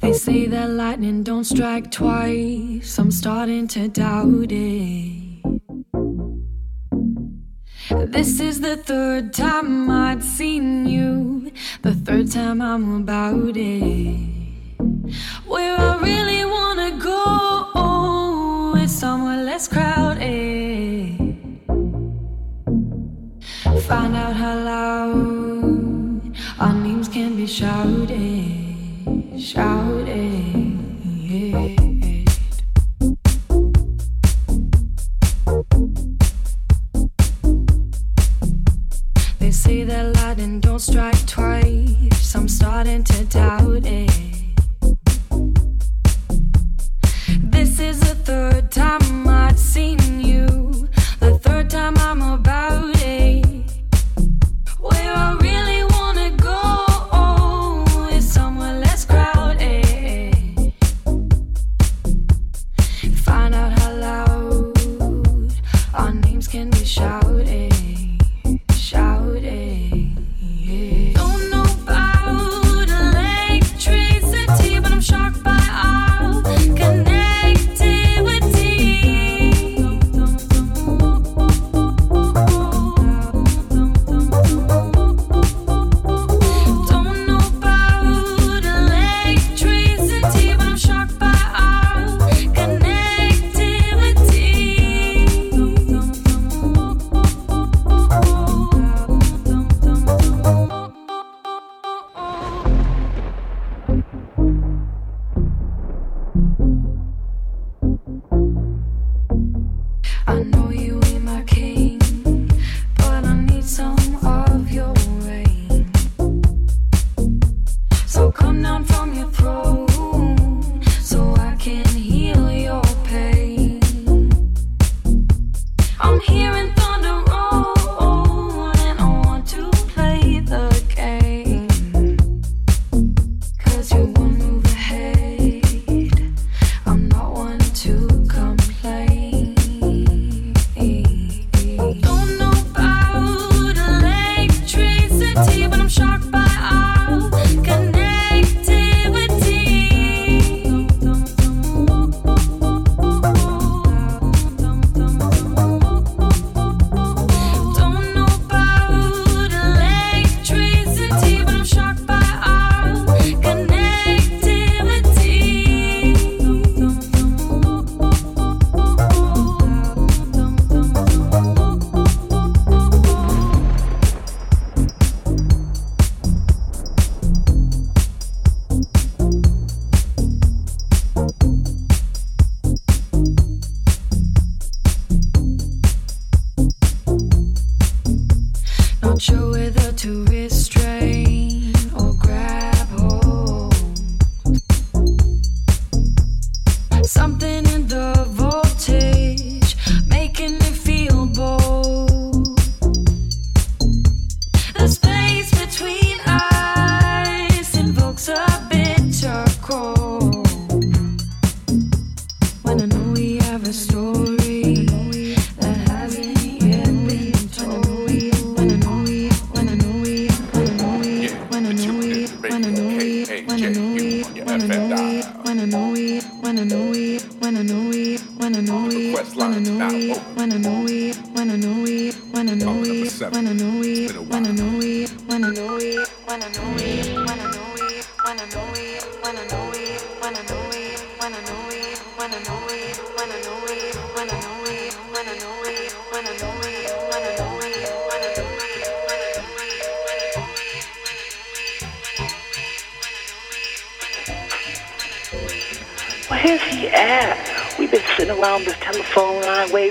They say that lightning don't strike twice. I'm starting to doubt it. This is the third time I'd seen you, the third time I'm about it. Where I really wanna go is somewhere less crowded. Find out how loud our names can be shouted shouting.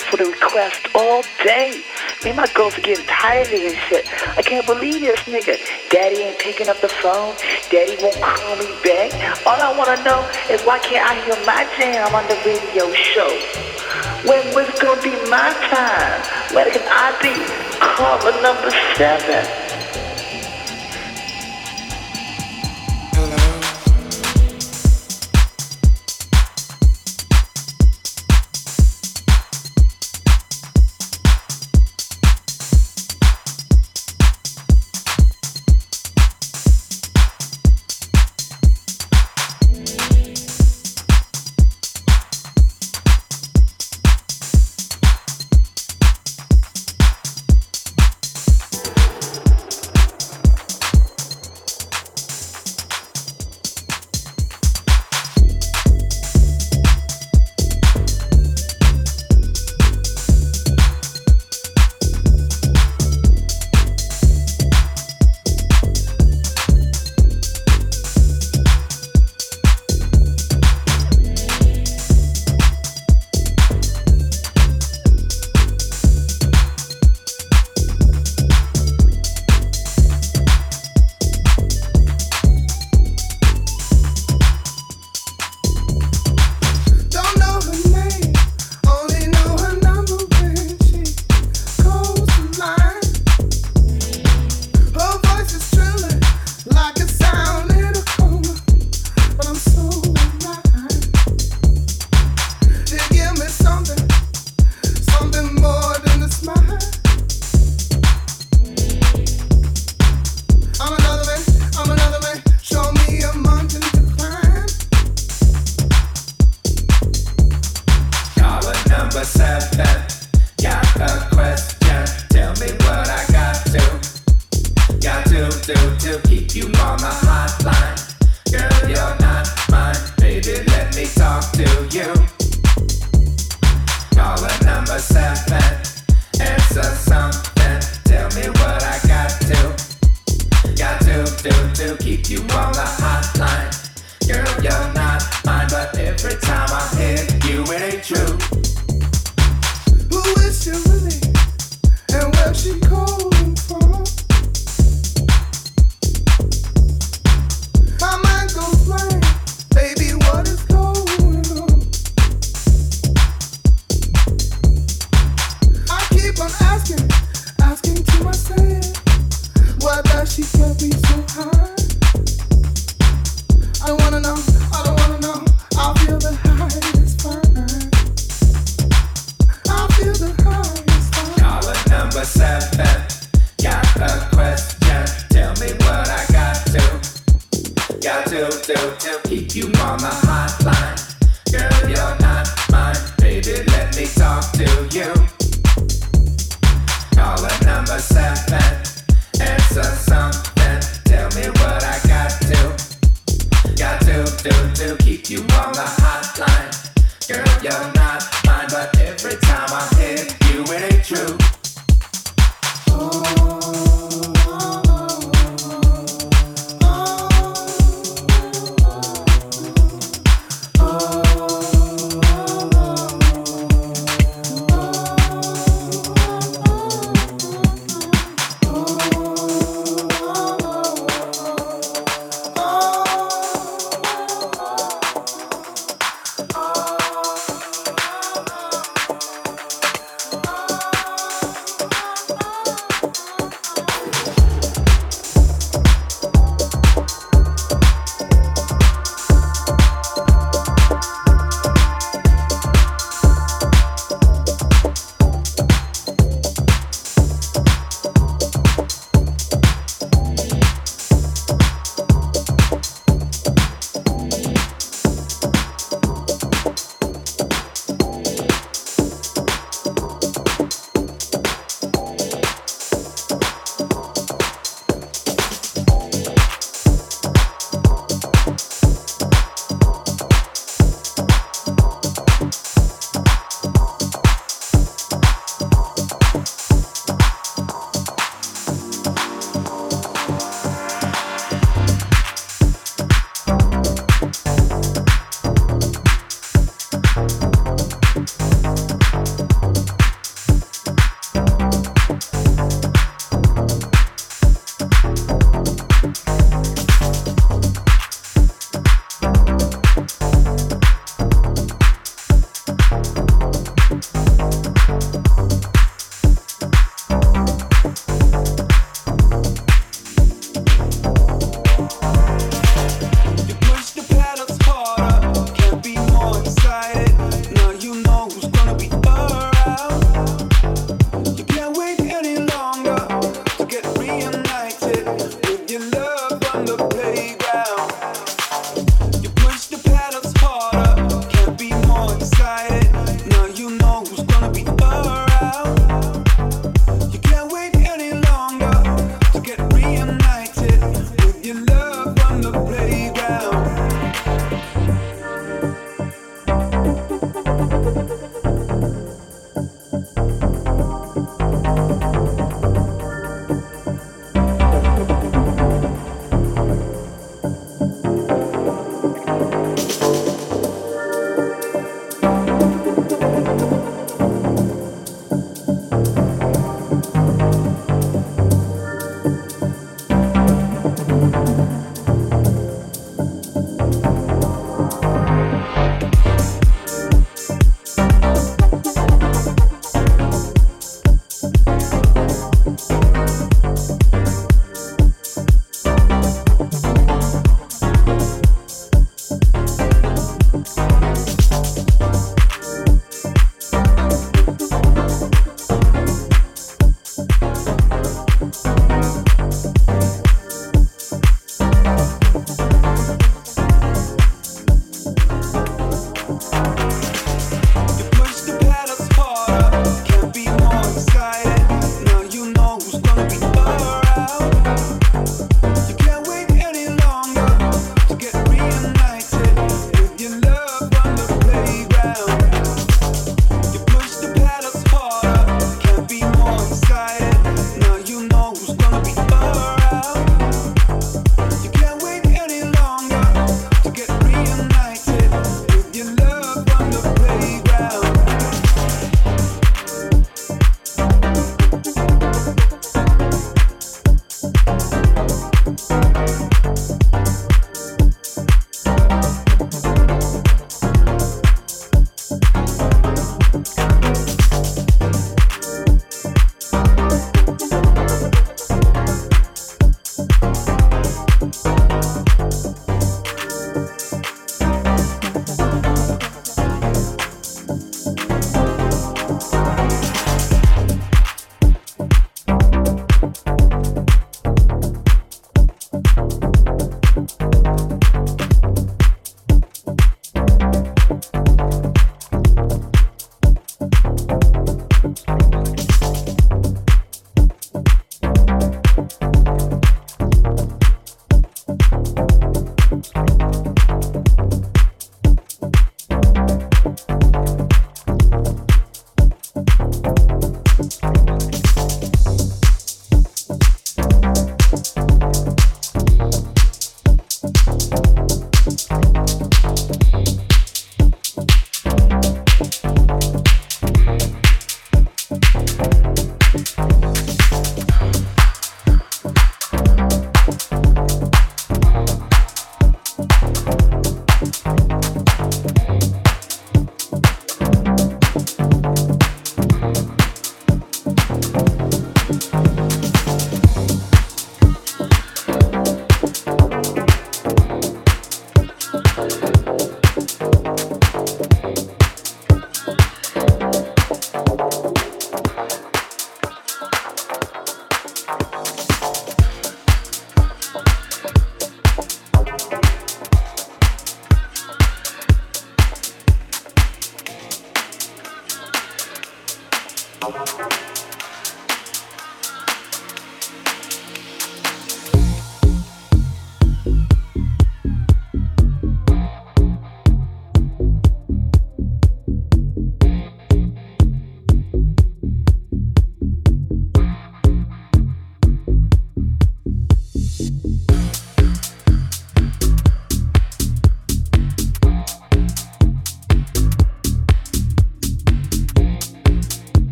For the request all day. Me and my girls are getting tired of this shit. I can't believe this nigga. Daddy ain't picking up the phone. Daddy won't call me back. All I want to know is why can't I hear my jam on the radio show? When was it gonna be my time? When can I be caller number seven?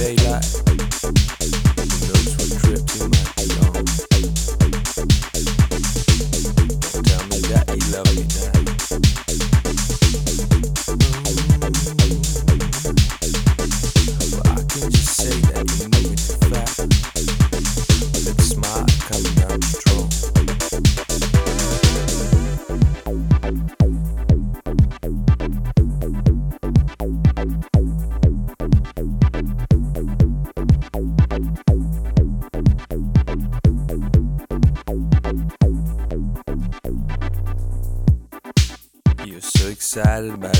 Excited about me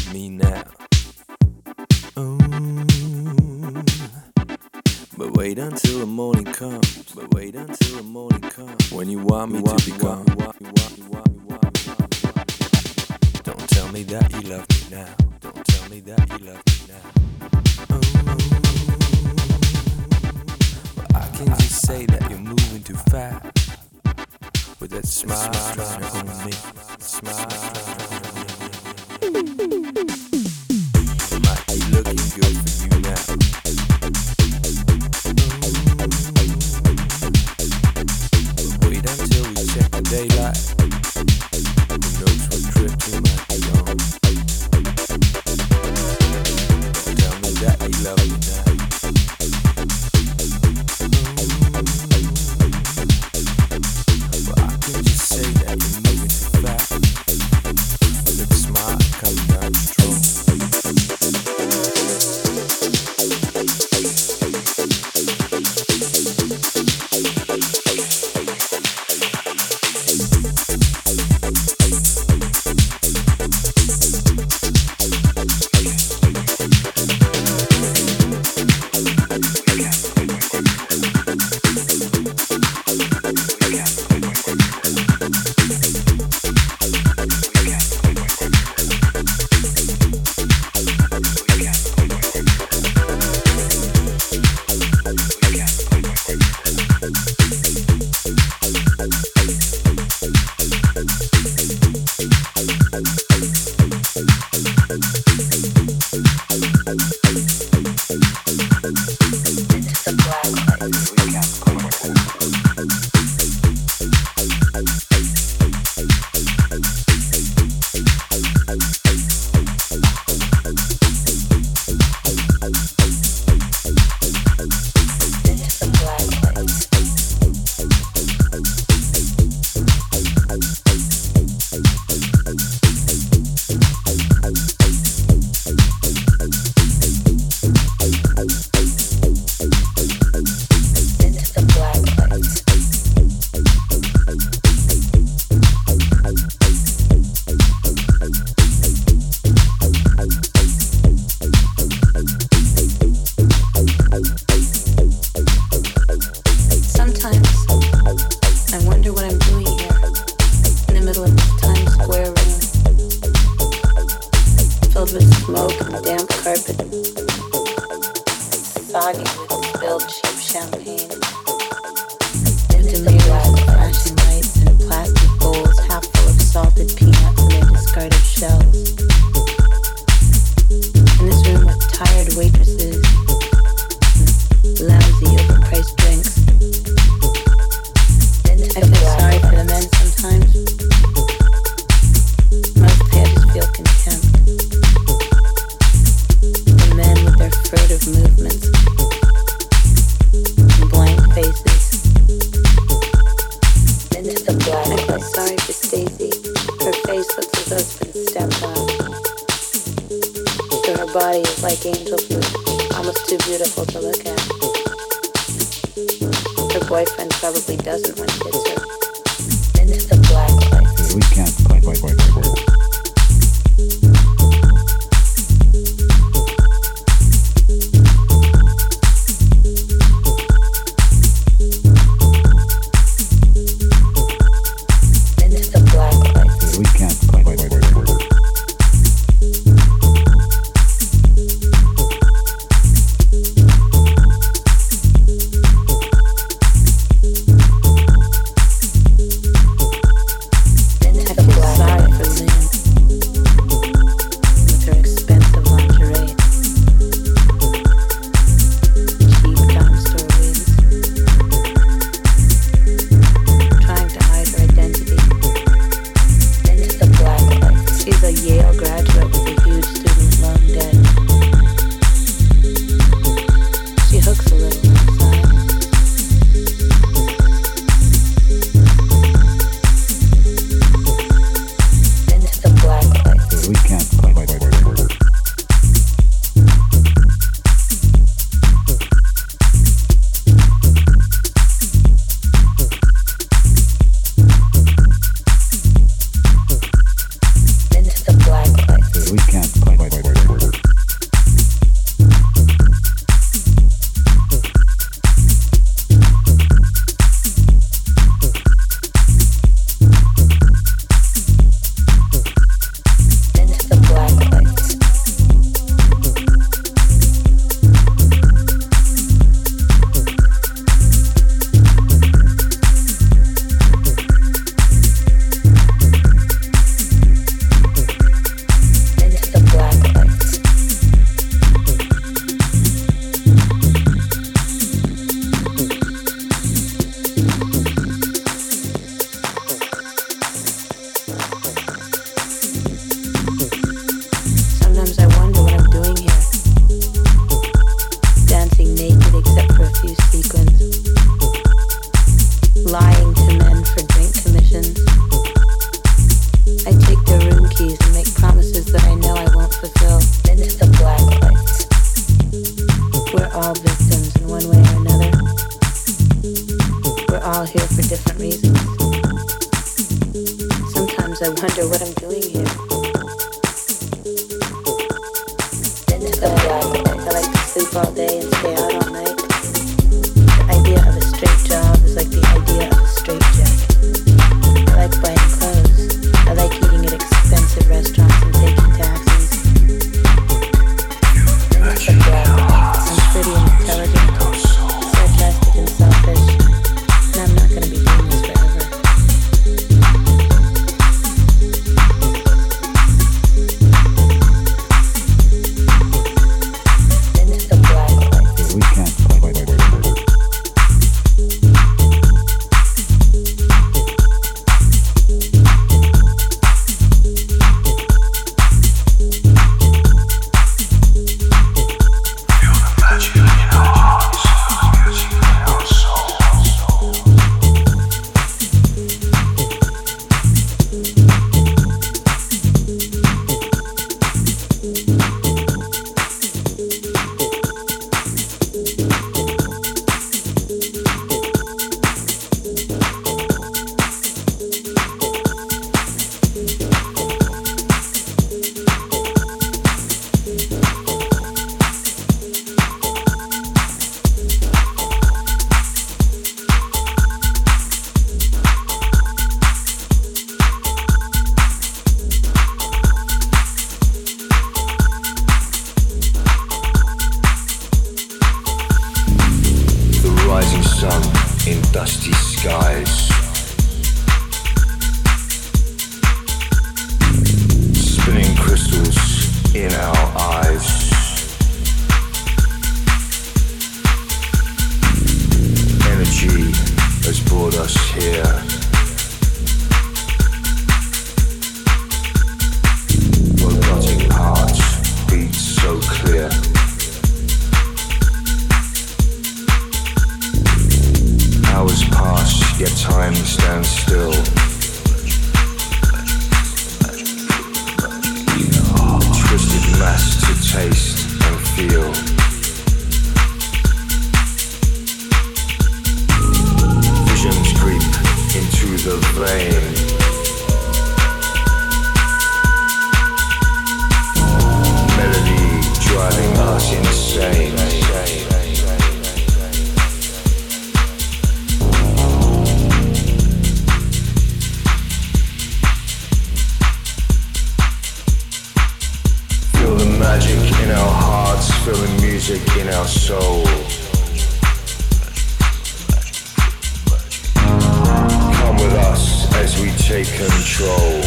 take control.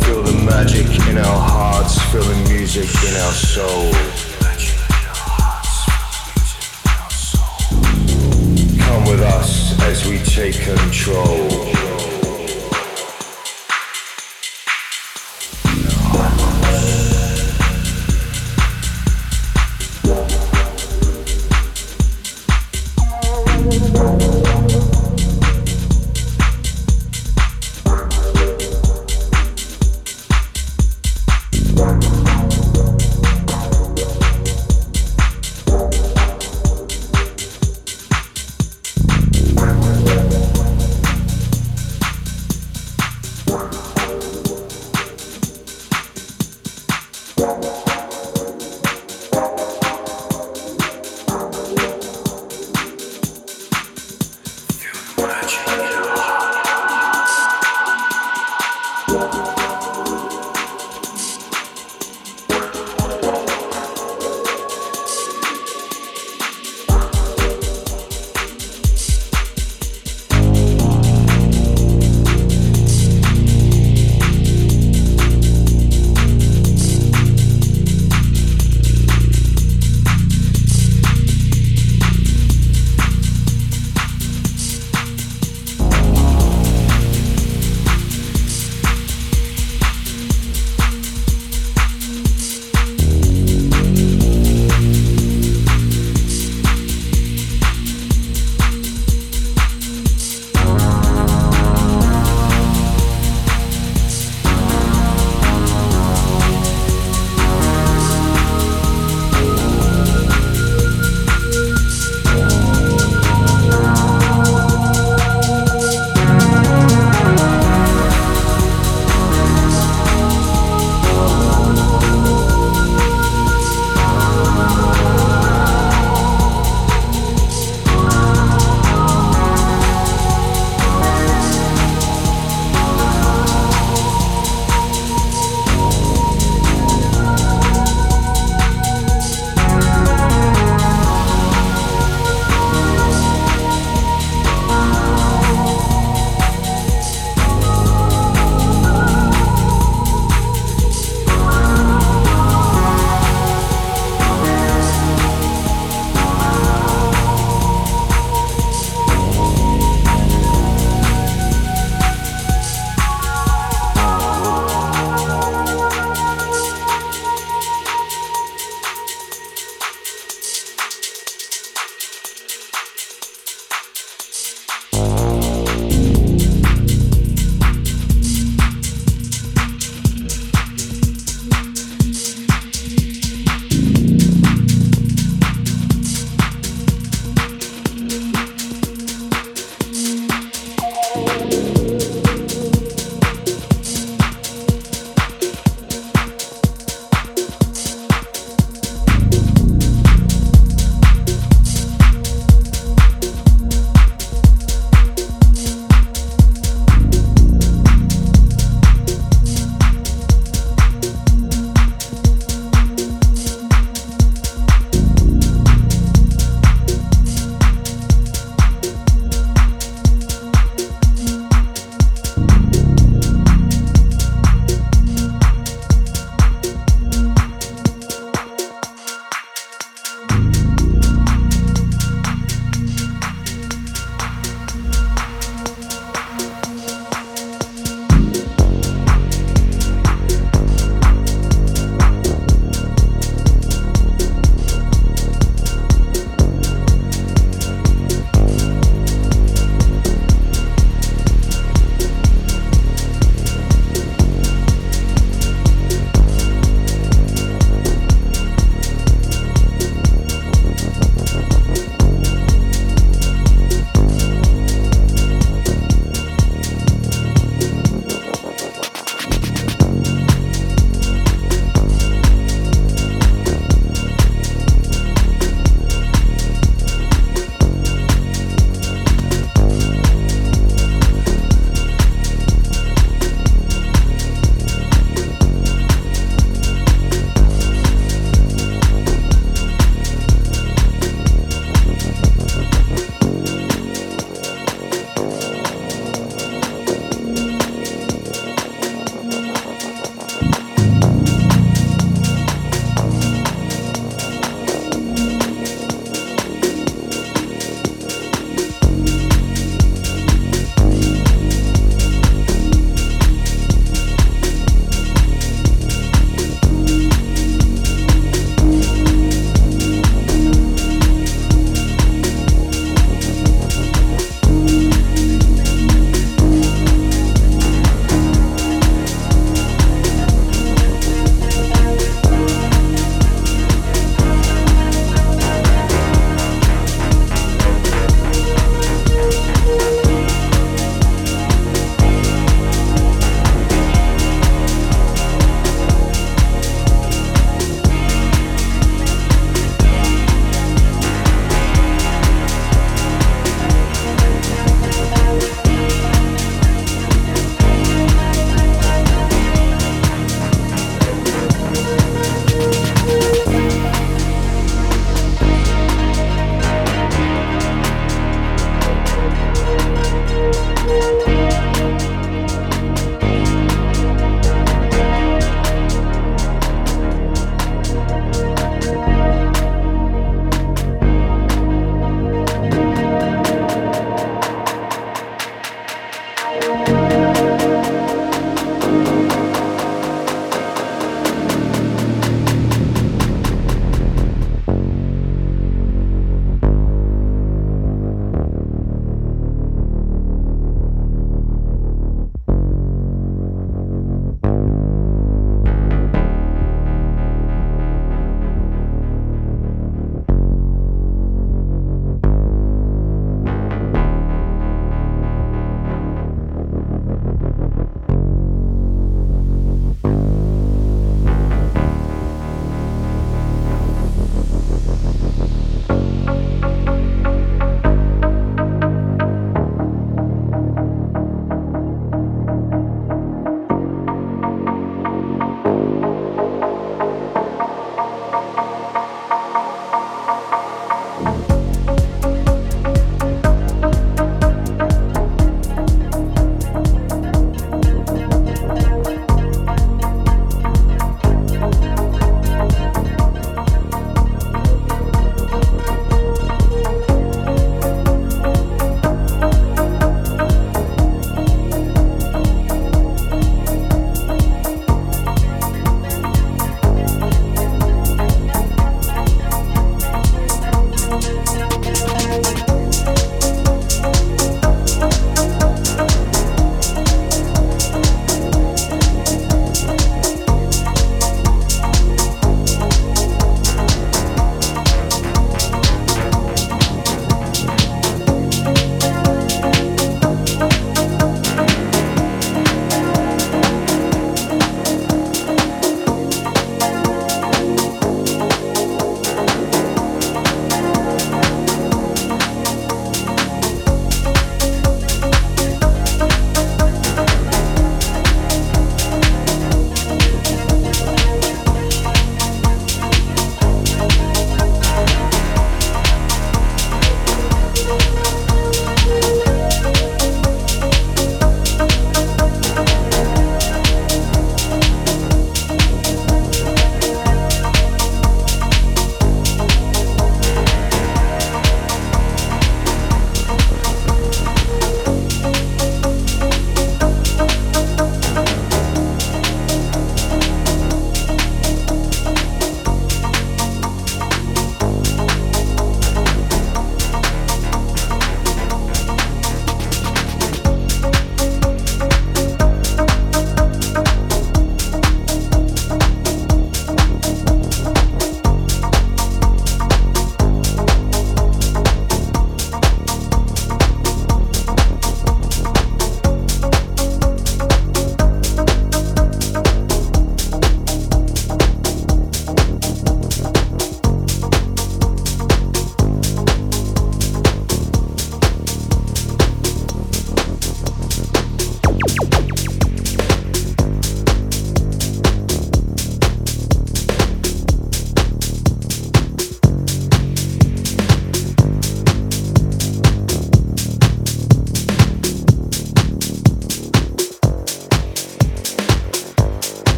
Feel the magic in our hearts, feel the music in our soul. Come with us as we take control.